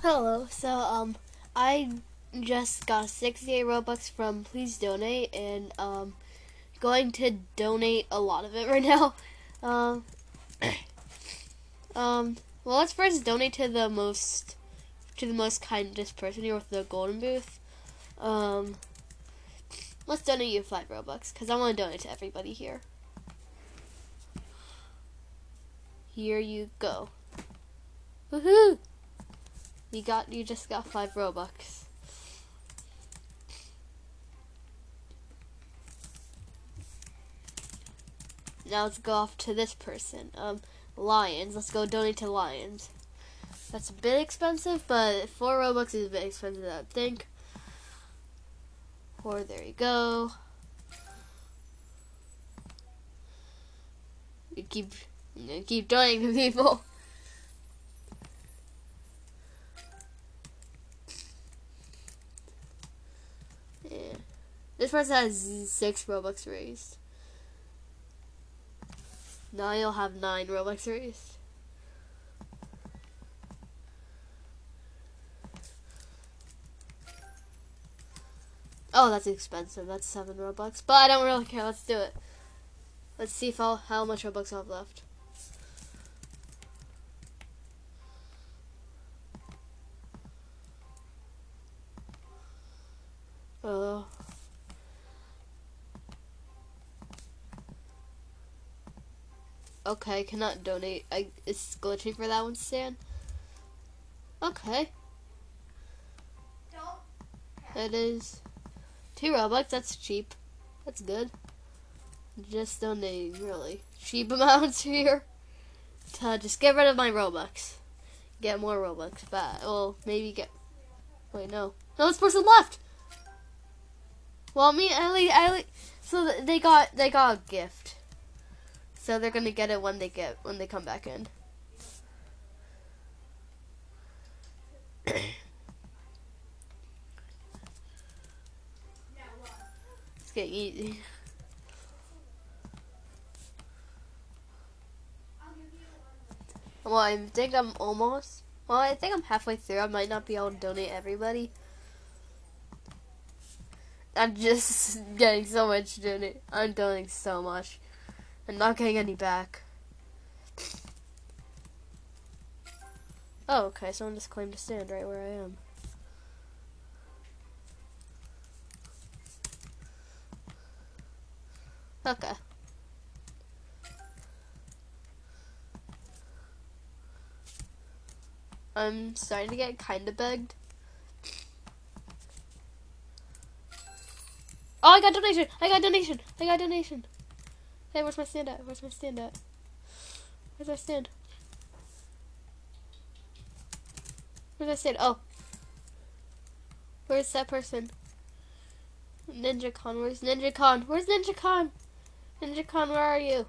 Hello. So, um, I just got 68 Robux from Please Donate, and um, going to donate a lot of it right now. Um, um, well, let's first donate to the most to the most kindest person here with the golden booth. Um, let's donate you five Robux because I want to donate to everybody here. Here you go. Woohoo! You got you just got five Robux. Now let's go off to this person. Um, Lions. Let's go donate to Lions. That's a bit expensive, but four Robux is a bit expensive, I think. Four, there you go. You keep, you keep donating to people. Yeah. This person has six Robux raised. Now you'll have nine Robux raised. Oh, that's expensive. That's seven Robux. But I don't really care. Let's do it. Let's see if I'll, how much Robux I have left. Oh. Okay, cannot donate. I it's glitching for that one, Stan. Okay. It is two Robux. That's cheap. That's good. Just donating really cheap amounts here to just get rid of my Robux. Get more Robux back. Well, maybe get. Wait, no. No, this person left. Well, me, Ellie, Ellie. So they got they got a gift. So they're gonna get it when they get when they come back in. it's getting easy. Well, I think I'm almost. Well, I think I'm halfway through. I might not be able to donate everybody. I'm just getting so much donate. I'm donating so much and not getting any back. Oh, okay, someone just claimed to stand right where I am. Okay. I'm starting to get kind of begged. Oh, I got donation! I got donation! I got donation! Hey, where's my stand at? Where's my stand at? Where's my stand? Where's my stand? Oh. Where's that person? Ninja Con. Where's Ninja Con? Where's Ninja Con? Ninja Con, where are you?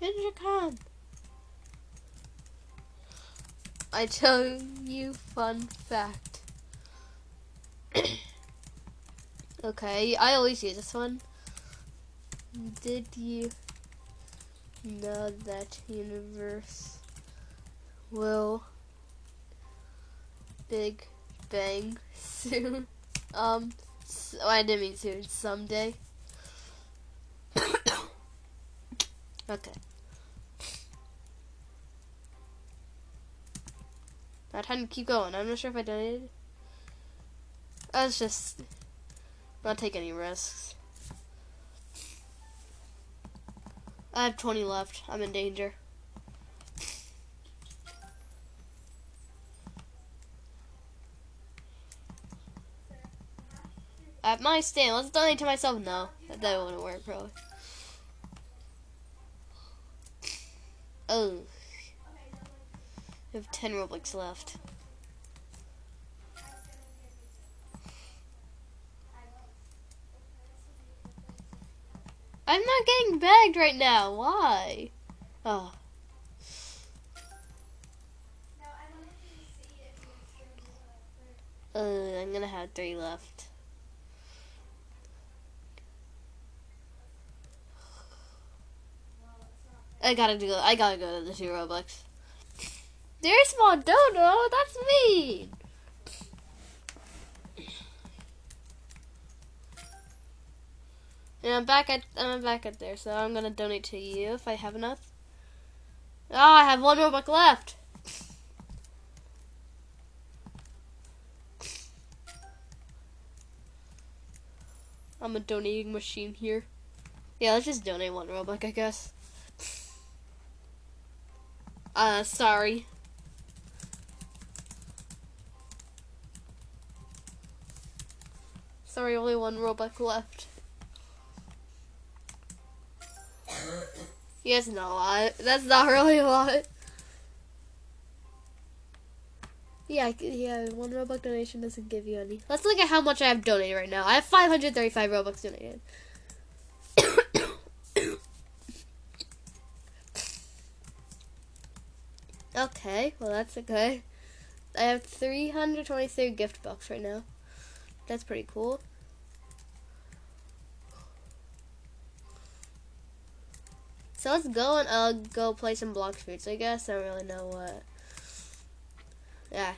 Ninja Con. I tell you fun fact. Okay, I always use this one. Did you know that universe will Big Bang soon? um, so, I didn't mean soon. Someday. okay. I had to keep going. I'm not sure if I did. I was just not take any risks. I have 20 left. I'm in danger. At my stand, let's donate to myself. No, that, that wouldn't work, probably. Oh. I have 10 Robux left. I'm not getting bagged right now. Why? Oh. Uh, I'm gonna have three left. I gotta do. I gotta go to the two Robux. There's Mondono. That's mean. And I'm back at I'm back at there, so I'm gonna donate to you if I have enough. Oh, I have one Robux left. I'm a donating machine here. Yeah, let's just donate one Robux, I guess. Uh, sorry. Sorry, only one Robux left. Yes, not a lot. That's not really a lot. Yeah, yeah, one Robux donation doesn't give you any. Let's look at how much I have donated right now. I have 535 Robux donated. okay, well that's okay. I have 323 gift bucks right now. That's pretty cool. So let's go and uh, go play some Blox Fruits, I guess. I don't really know what. Yeah.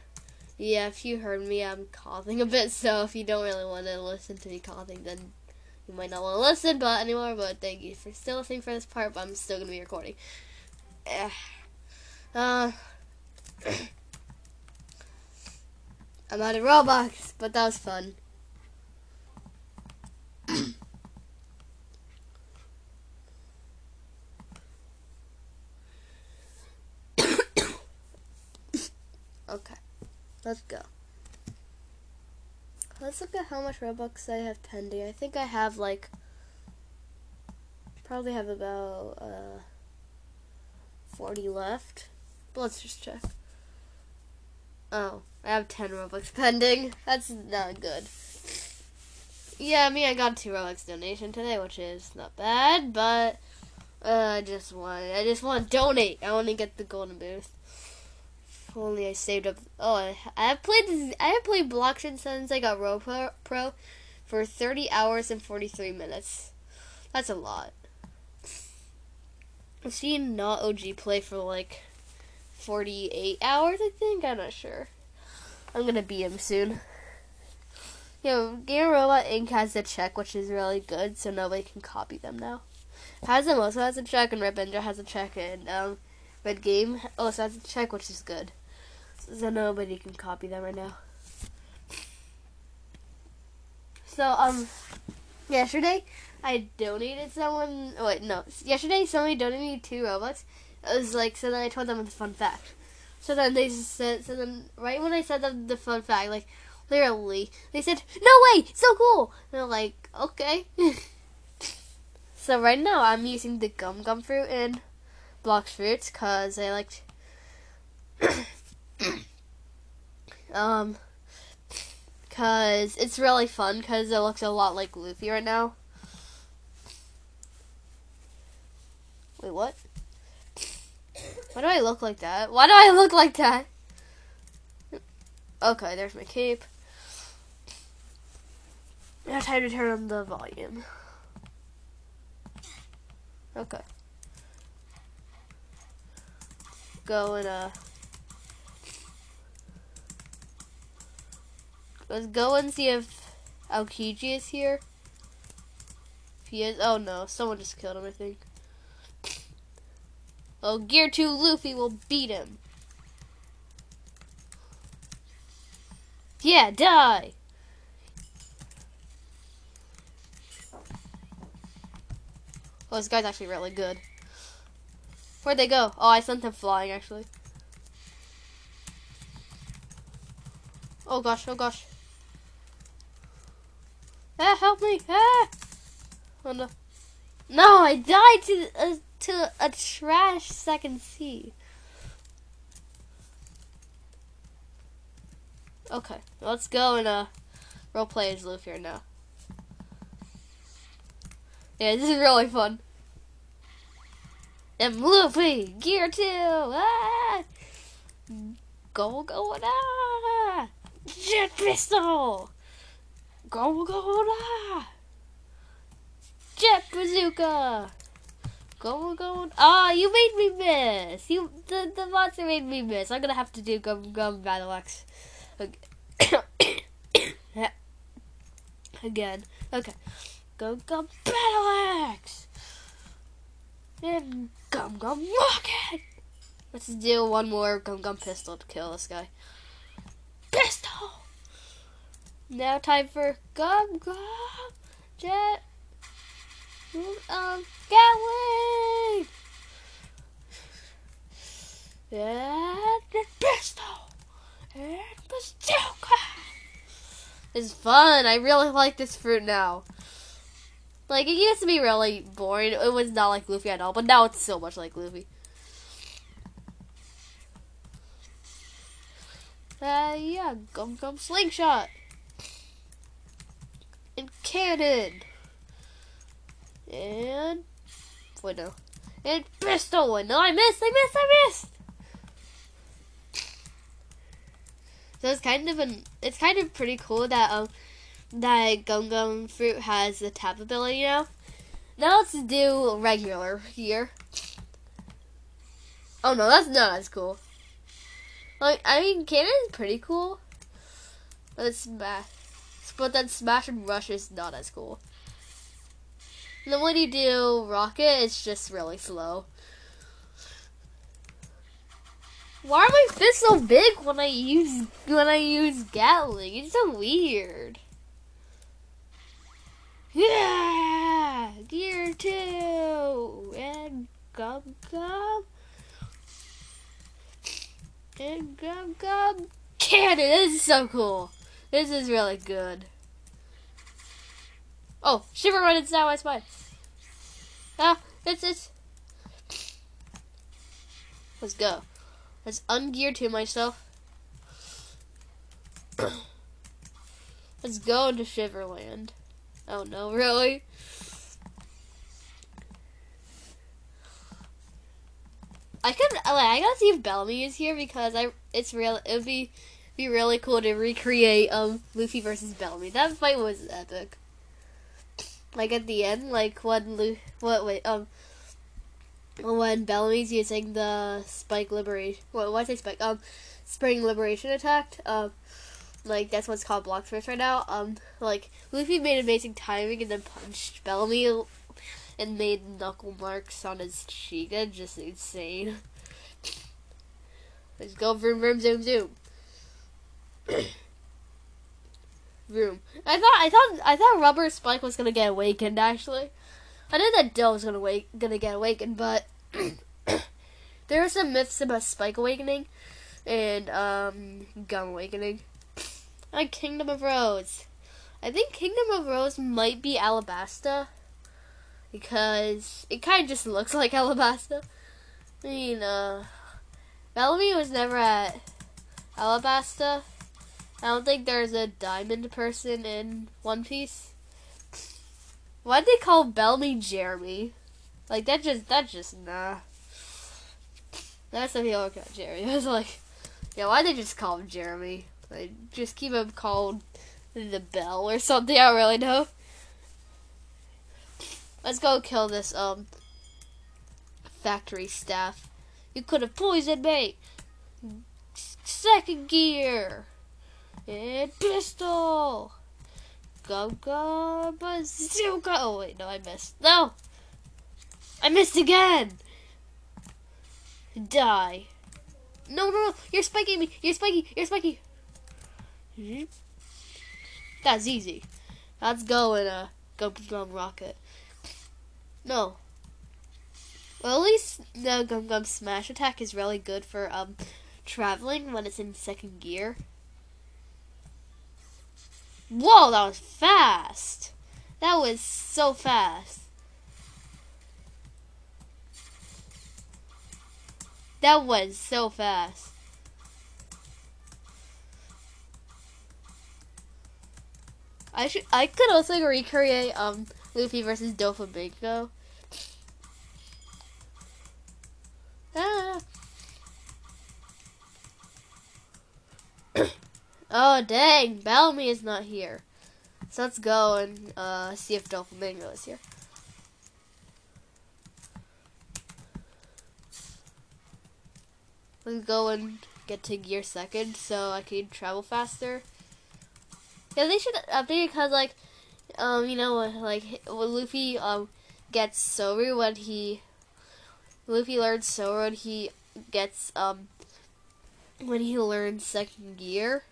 Yeah, if you heard me, I'm coughing a bit, so if you don't really want to listen to me coughing, then you might not want to listen but anymore, but thank you for still listening for this part, but I'm still going to be recording. Uh, I'm out of Robux, but that was fun. Okay, let's go. Let's look at how much Robux I have pending. I think I have like, probably have about uh, 40 left. But let's just check. Oh, I have 10 Robux pending. That's not good. Yeah, mean, I got two Robux donation today, which is not bad, but uh, I just want, I just want to donate. I want to get the golden booth only I saved up. Oh, I, I have played. This, I have played Blockchain since I got Roblox Pro for 30 hours and 43 minutes. That's a lot. I've seen not OG play for like 48 hours. I think I'm not sure. I'm gonna beat him soon. You know, Game Robot Inc. has a check, which is really good, so nobody can copy them now. Hasm also has a check, and Red has a check, and um, Red Game also has a check, which is good so nobody can copy them right now. So um, yesterday I donated someone. Oh wait, no. Yesterday somebody donated me two Robux. It was like so. Then I told them the fun fact. So then they said. So then right when I said them the fun fact, like literally, they said, "No way, so cool." I'm like, "Okay." so right now I'm using the gum gum fruit and Blox Fruits because I liked. um, cause it's really fun because it looks a lot like Luffy right now. Wait, what? Why do I look like that? Why do I look like that? Okay, there's my cape. Now time to turn on the volume. Okay. Go and uh Let's go and see if Aokiji is here. If he is, oh no, someone just killed him, I think. Oh, Gear 2 Luffy will beat him. Yeah, die! Oh, this guy's actually really good. Where'd they go? Oh, I sent them flying, actually. Oh gosh, oh gosh. Ah, help me! Ah! Oh no. No, I died to uh, to a trash second sea. Okay, let's go and uh, role play as Luffy now. Yeah, this is really fun. And Luffy, Gear 2! Ah! Go, go, ah! Jet Pistol! Go, go, da! Jet Bazooka! Go, go. Ah, you made me miss. You, the, the monster made me miss. I'm gonna have to do Gum Gum Battle Axe again. Okay. Gum Gum Battle Axe. And Gum Gum Rocket. Let's do one more Gum Gum Pistol to kill this guy. Now time for Gum Gum Jet. Um, Gatling! And pistol! And bazooka! It's fun. I really like this fruit now. Like, it used to be really boring. It was not like Luffy at all, but now it's so much like Luffy. Uh, yeah, Gum Gum Slingshot. Cannon. And wait no. And pistol and no I missed, I missed, I missed. So it's kind of an it's kind of pretty cool that um that Gum Gum fruit has the tap ability now. Now let's do regular here. Oh no, that's not as cool. Like I mean cannon is pretty cool. It's smash but then smash and rush is not as cool. And then when you do rocket, it's just really slow. Why are my fists so big when I use when I use Gatling? It's so weird. Yeah, gear two and gum gum and gum gum cannon. This is so cool. This is really good. Oh, Shiver Run is now my spine. Ah, it's it's. Let's go. Let's ungear to myself. Let's go into Shiverland. Oh no, really? I could like I gotta see if Bellamy is here because I it's real it would be be really cool to recreate um Luffy versus Bellamy. That fight was epic like at the end, like when Lu- what wait um when Bellamy's using the Spike Liberation. What why say Spike? Um, Spring Liberation attack. Um, like that's what's called Block Switch right now. Um, like Luffy made amazing timing and then punched Bellamy and made knuckle marks on his cheek. That's just insane. Let's go vroom vroom zoom zoom. room. I thought I thought I thought Rubber Spike was gonna get awakened. Actually, I knew that Dill was gonna wake gonna get awakened, but there are some myths about Spike awakening and um, Gum awakening. Like Kingdom of Rose. I think Kingdom of Rose might be Alabasta because it kind of just looks like Alabasta. I mean, uh, Bellamy was never at Alabasta, I don't think there's a diamond person in One Piece. Why'd they call Bellamy Jeremy? Like that just that just nah. That's the people call Jeremy. I was like, yeah, why'd they just call him Jeremy? Like just keep him called the Bell or something. I don't really know. Let's go kill this um factory staff. You could have poisoned me. Second gear. And pistol! Go, go, bazooka! Oh, wait, no, I missed. No! I missed again! Die. No, no, no! You're spiking me! You're spiking! You're spiking! That's easy. Let's go and uh, go Gum Rocket. No. Well, at least the Gum Gum Smash attack is really good for um traveling when it's in second gear. Whoa, that was fast. That was so fast. That was so fast. I should I could also recreate um Luffy versus Doflamingo. Ah. Oh, dang. Bellamy is not here. So let's go and uh, see if Doflamingo is here. Let's go and get to gear second so I can travel faster. Yeah, they should update it because, like, um, you know, like, when Luffy, um, gets Soru when he, Luffy learns Soru when he gets, um, when he learns second gear.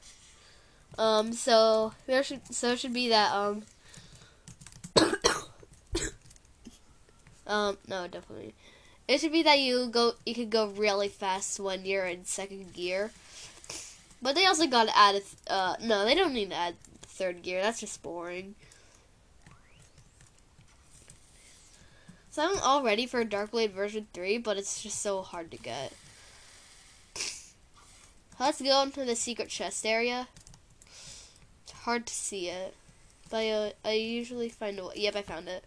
Um, so, there should, so should be that, um, um, no, definitely. It should be that you go, you can go really fast when you're in second gear. But they also got to add, a, uh, no, they don't need to add third gear. That's just boring. So I'm all ready for Dark Blade version 3, but it's just so hard to get. Let's go into the secret chest area. Hard to see it. But I, I usually find a way. Yep, I found it.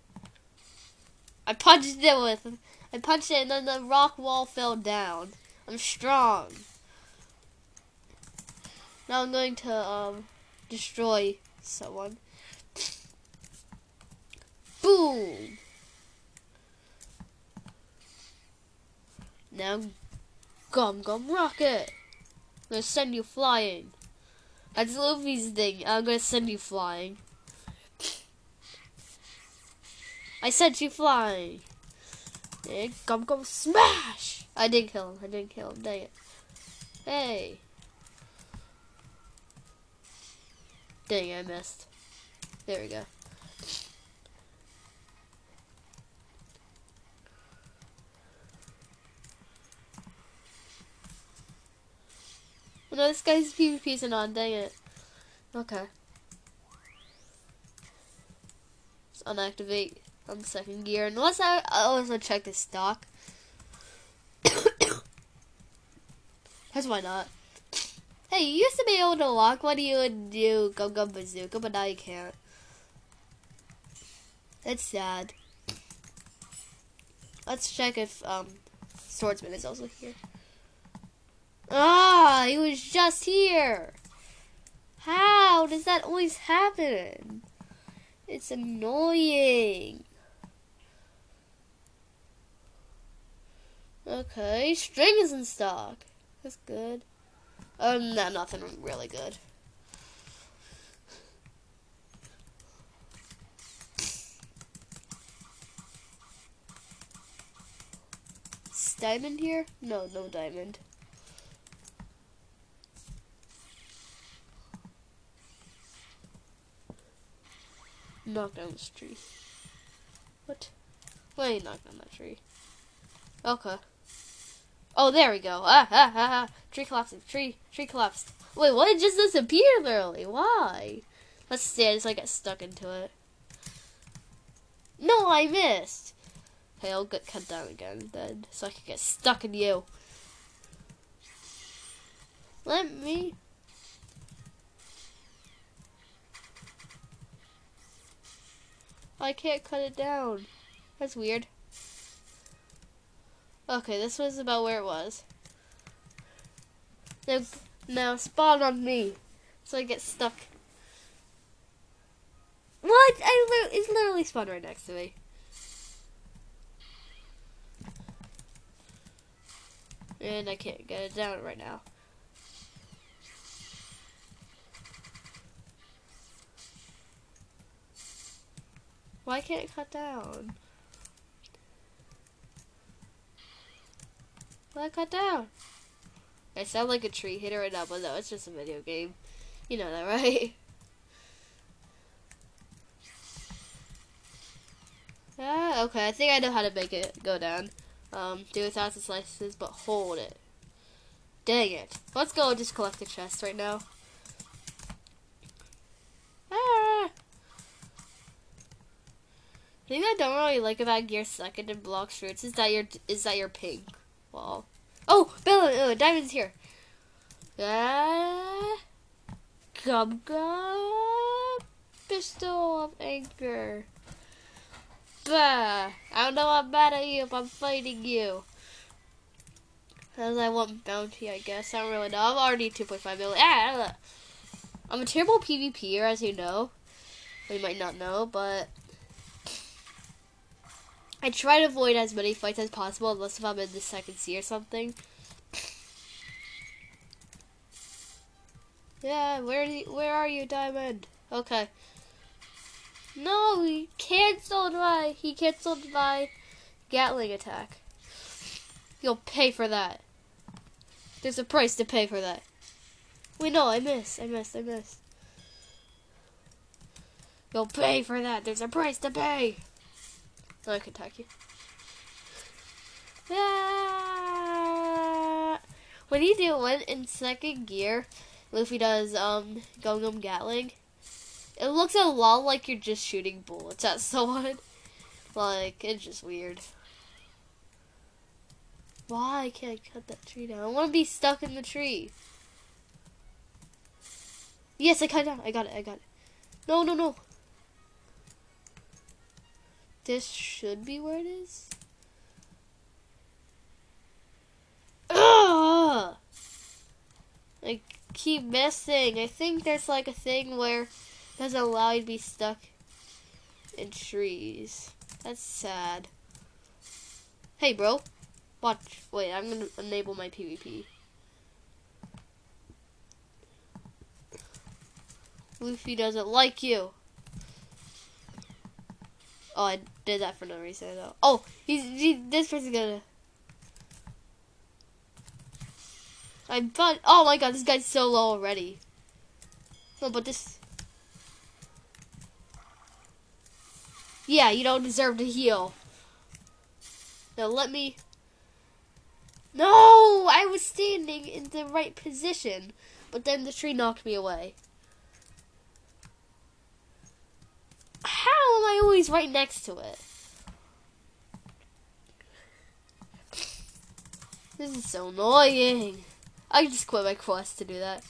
I punched it with... I punched it and then the rock wall fell down. I'm strong. Now I'm going to, um destroy someone. Boom! Now, Gum Gum Rocket! I'm gonna send you flying. That's Luffy's thing. I'm gonna send you flying. I sent you flying. And Gum Gum Smash! I didn't kill him. I didn't kill him. Dang it. Hey. Dang, I missed. There we go. Oh, no, this guy's PvP's on, dang it. Okay. Let's unactivate on the second gear. Unless I, also check the stock. That's why not. Hey, you used to be able to lock when you would do Gum Gum Bazooka, but now you can't. That's sad. Let's check if um, Swordsman is also here. Ah, he was just here. How does that always happen? It's annoying. Okay, string is in stock. That's good. Um, no, nothing really good. Diamond here? No, no diamond. Knock down this tree. What? Wait, knock down that tree. Okay. Oh, there we go. Ah, ah, ah, ah. Tree collapsing. Tree, tree collapsed. Wait, what? It just disappeared literally. Why? Let's see. stand so I get stuck into it. No, I missed. Okay, I'll get cut down again then, so I can get stuck in you. Let me. I can't cut it down. That's weird. Okay, this was about where it was. Now, now spawn on me, so I get stuck. What? I li it's literally spawned right next to me. And I can't get it down right now. Why can't it cut down? Why cut down? I sound like a tree hitter right now, but no, it's just a video game. You know that, right? Ah, okay, I think I know how to make it go down. Um, do a thousand slices, but hold it. Dang it. Let's go just collect the chest right now. Ah! The thing I don't really like about Gear Second and Blox Fruits is that you're is that you're pink wall. Oh, Bella, oh, Diamond's here. Ah, gum gum, pistol of anger. Bah, I don't know I'm mad at you if I'm fighting you. Because I want bounty, I guess. I don't really know. I'm already 2.5 million. Ah, I'm a terrible PvPer, as you know. You might not know, but I try to avoid as many fights as possible, unless if I'm in the second sea or something. Yeah, where where are you, Diamond? Okay. No, he canceled my he canceled my Gatling attack. You'll pay for that. There's a price to pay for that. Wait, no, I missed. I missed. I missed. You'll pay for that. There's a price to pay. No, I can attack you. When you do it in second gear, Luffy does um Gum Gum Gatling. It looks a lot like you're just shooting bullets at someone. Like, it's just weird. Why can't I cut that tree down? I want to be stuck in the tree. Yes, I cut down. I got it. I got it. No, no, no. This should be where it is. Ugh! I keep missing. I think there's like a thing where it doesn't allow you to be stuck in trees. That's sad. Hey, bro. Watch. Wait, I'm gonna enable my PvP. Luffy doesn't like you. Oh, I did that for no reason though. Oh, he's he, this person's gonna. I thought. Oh my god, this guy's so low already. No, but this. Yeah, you don't deserve to heal. Now let me. No, I was standing in the right position, but then the tree knocked me away. How am I always right next to it? This is so annoying. I just quit my quest to do that.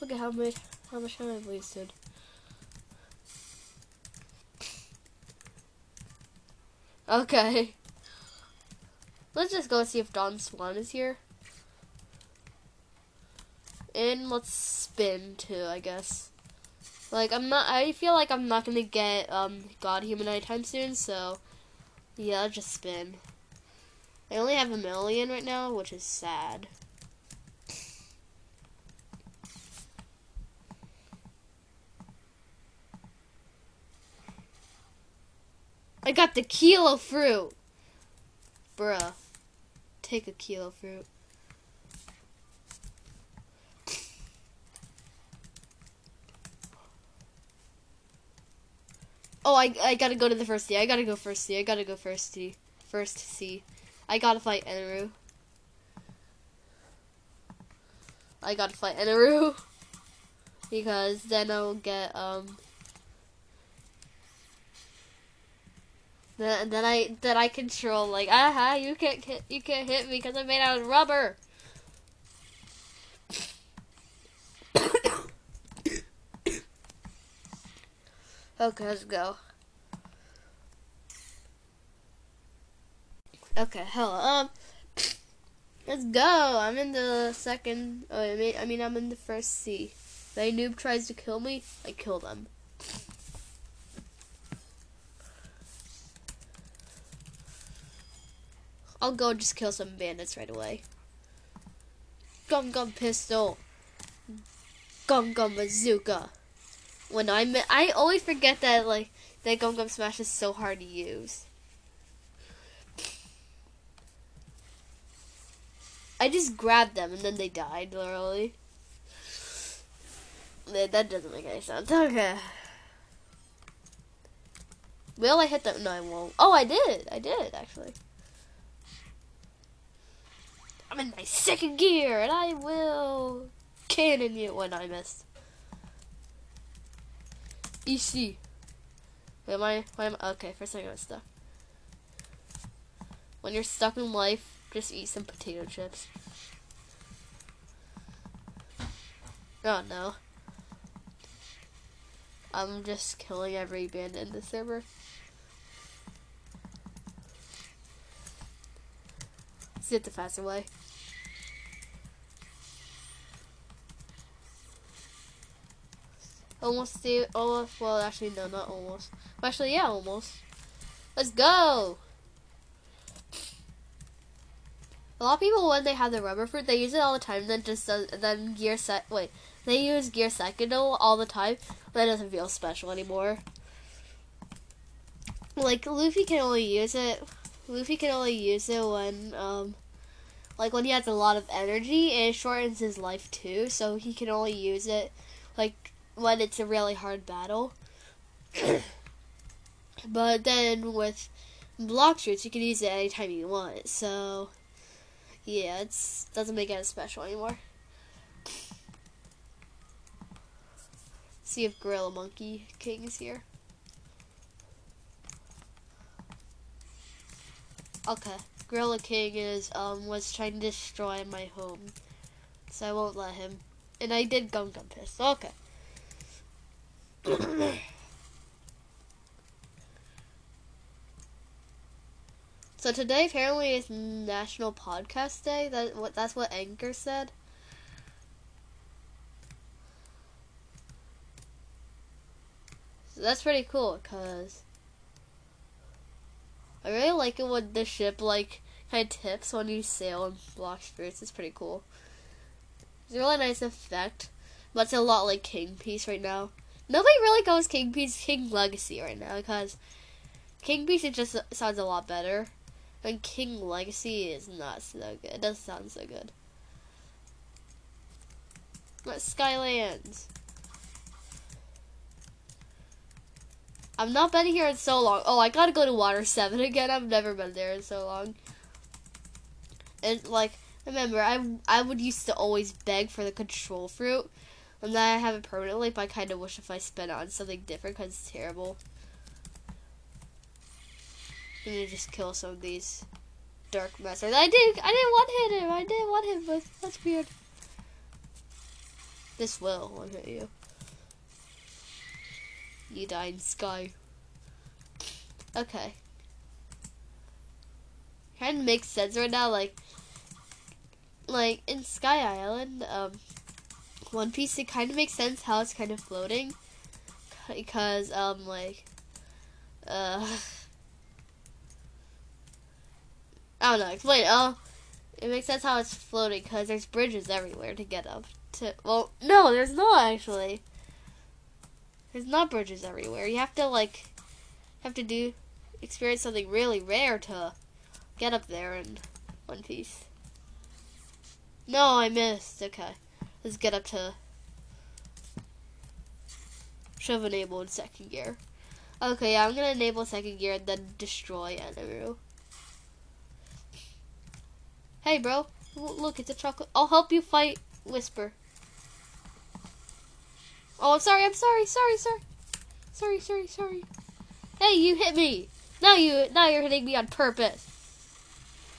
Look at how much how much time I've wasted. Okay. Let's just go see if Don Swan is here. And let's spin too, I guess. Like I'm not I feel like I'm not gonna get um God Human anytime soon, so yeah, I'll just spin. I only have a million right now, which is sad. I got the kilo fruit. Bruh. Take a kilo fruit. Oh, I, I gotta go to the first Sea. I gotta go first Sea. I gotta go first Sea. First Sea. I gotta fight Eneru. I gotta fight Eneru. because then I'll get, um... Then, then I then I control like aha you can't you can't hit me because I'm made out of rubber. Okay, let's go. Okay, hello. Um, let's go. I'm in the second. Oh, I mean, I mean, I'm in the first Sea. A noob tries to kill me, I kill them. I'll go just kill some bandits right away. Gum Gum Pistol. Gum Gum Bazooka when I'm I always forget that like that Gum Gum Smash is so hard to use. I just grabbed them and then they died literally. That doesn't make any sense. Okay. Will I hit them? No, I won't. Oh, I did. I did actually. I'm in my second gear, and I will cannon you when I missed. EC. Wait, am I, why am I, okay, first second I was stuck. When you're stuck in life, just eat some potato chips. Oh no. I'm just killing every bandit in the server. Is it the faster way? Almost the almost well actually no not almost. Actually yeah almost. Let's go. A lot of people when they have the rubber fruit, they use it all the time. Then just does, then gear set. Wait, they use gear second all the time. That doesn't feel special anymore. Like Luffy can only use it. Luffy can only use it when um, like when he has a lot of energy. It shortens his life too, so he can only use it like when it's a really hard battle. but then with Blox Fruits, you can use it anytime you want. So yeah, it doesn't make it as special anymore. See if Gorilla Monkey King is here. Okay, Gorilla King is um was trying to destroy my home, so I won't let him. And I did Gum Gum Piss. Okay. So today apparently is National Podcast Day. That what that's what Anchor said. So that's pretty cool because I really like it when the ship like kind of tips when you sail and block spirits. It's pretty cool. It's a really nice effect, but it's a lot like King Piece right now. Nobody really goes King Piece King Legacy right now because King Piece it just sounds a lot better. And King Legacy is not so good. It doesn't sound so good. But Skylands. I'm not been here in so long. Oh, I gotta go to Water 7 again. I've never been there in so long. And, like, remember, I, I would used to always beg for the control fruit. And then I have it permanently, but I kind of wish if I spent on something different because it's terrible. I'm gonna just kill some of these dark masters. I did. I didn't one hit him. I didn't want him, but that's weird. This will one hit you. You die in sky. Okay. Kind of makes sense right now. Like, like in Sky Island, um, One Piece. It kind of makes sense how it's kind of floating, because um, like, uh. I don't know. Explain. Oh, it makes sense how it's floating because there's bridges everywhere to get up to. Well, no, there's not actually. There's not bridges everywhere. You have to like have to do experience something really rare to get up there in One Piece. No, I missed. Okay, let's get up to. Should have enabled second gear. Okay, yeah, I'm gonna enable second gear and then destroy Enelu. Hey, bro. Look, it's a chocolate. I'll help you fight Wysper. Oh, I'm sorry. I'm sorry. Sorry, sir. Sorry, sorry, sorry. Hey, you hit me. Now you, now you're hitting me on purpose.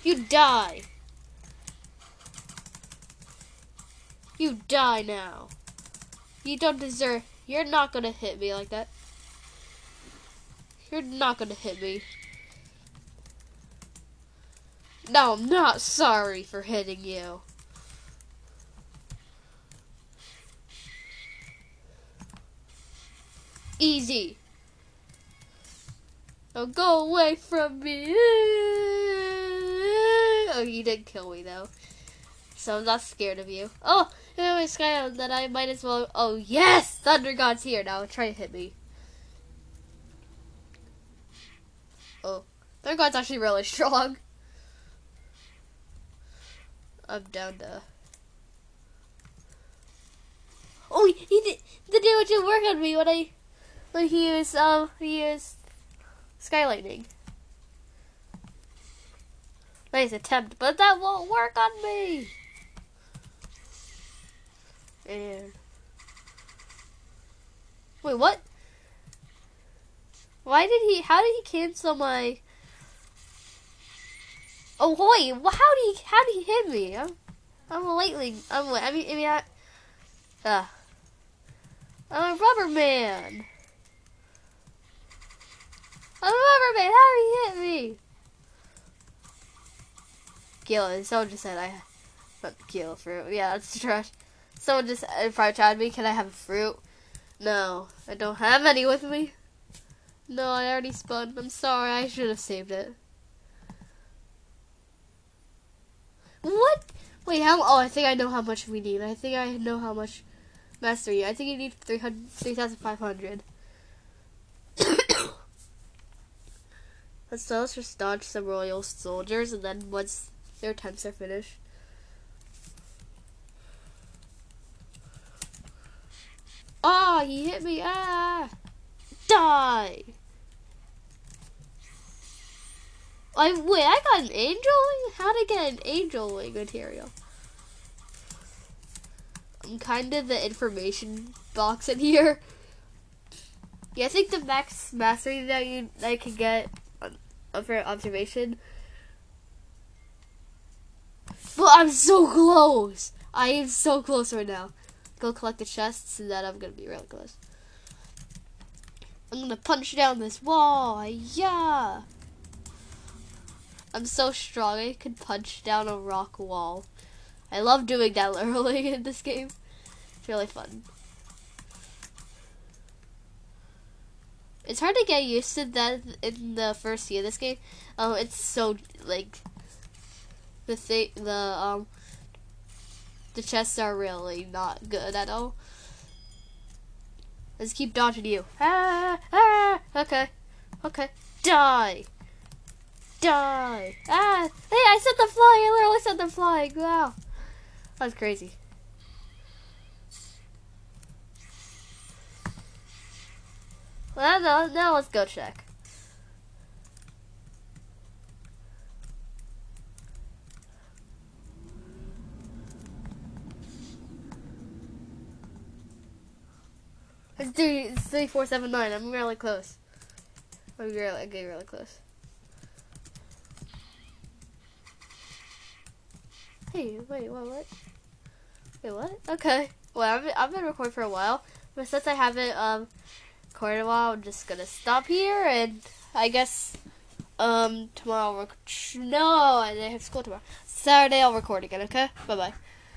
You die. You die now. You don't deserve. You're not gonna hit me like that. You're not gonna hit me. No, I'm not sorry for hitting you. Easy. Now go away from me. Oh, you did kill me though. So I'm not scared of you. Oh, anyway, Sky, then I might as well. Oh, yes! Thunder God's here now. Try to hit me. Oh, Thunder God's actually really strong. I'm down to. Oh, he did the damage didn't work on me when I when he used um he used sky lightning. Nice attempt, but that won't work on me. And wait, what? Why did he? How did he cancel my? Oh wait, how did he how did he hit me? I'm I'm a lightning. I'm I mean I mean I, uh, I'm a rubber man. I'm a rubber man. How did he hit me? Gil, someone just said I have Gil fruit. Yeah, that's trash. Someone just probably chatted me. Can I have a fruit? No, I don't have any with me. No, I already spun. I'm sorry. I should have saved it. What? Wait, how? Oh, I think I know how much we need. I think I know how much mastery. I think you need 3,500. let's, let's just dodge some royal soldiers, and then once their tents are finished. Oh, he hit me. Ah! Die! I wait, I got an angel wing? How I get an angel wing material? I'm kind of the information box in here. Yeah, I think the max mastery that you that I can get for observation. Well, I'm so close. I am so close right now. Go collect the chests, and then I'm gonna be really close. I'm gonna punch down this wall. Yeah. I'm so strong. I could punch down a rock wall. I love doing that literally in this game. It's really fun. It's hard to get used to that in the first Sea of this game. Um, it's so like the thing, the um, the chests are really not good at all. Let's keep dodging you. Ah, ah, okay, okay, die, die. Ah, hey, I set them flying. I literally set them flying. Wow, that's crazy. Well, now, now let's go check. It's three, it's three, four, seven, nine. I'm really close. I'm really, getting really close. Hey, wait, what, what? Wait, what? Okay. Well, I've, I've been recording for a while, but since I haven't um recorded a while, I'm just gonna stop here, and I guess um tomorrow. No, I have school tomorrow. Saturday I'll record again. Okay. Bye bye.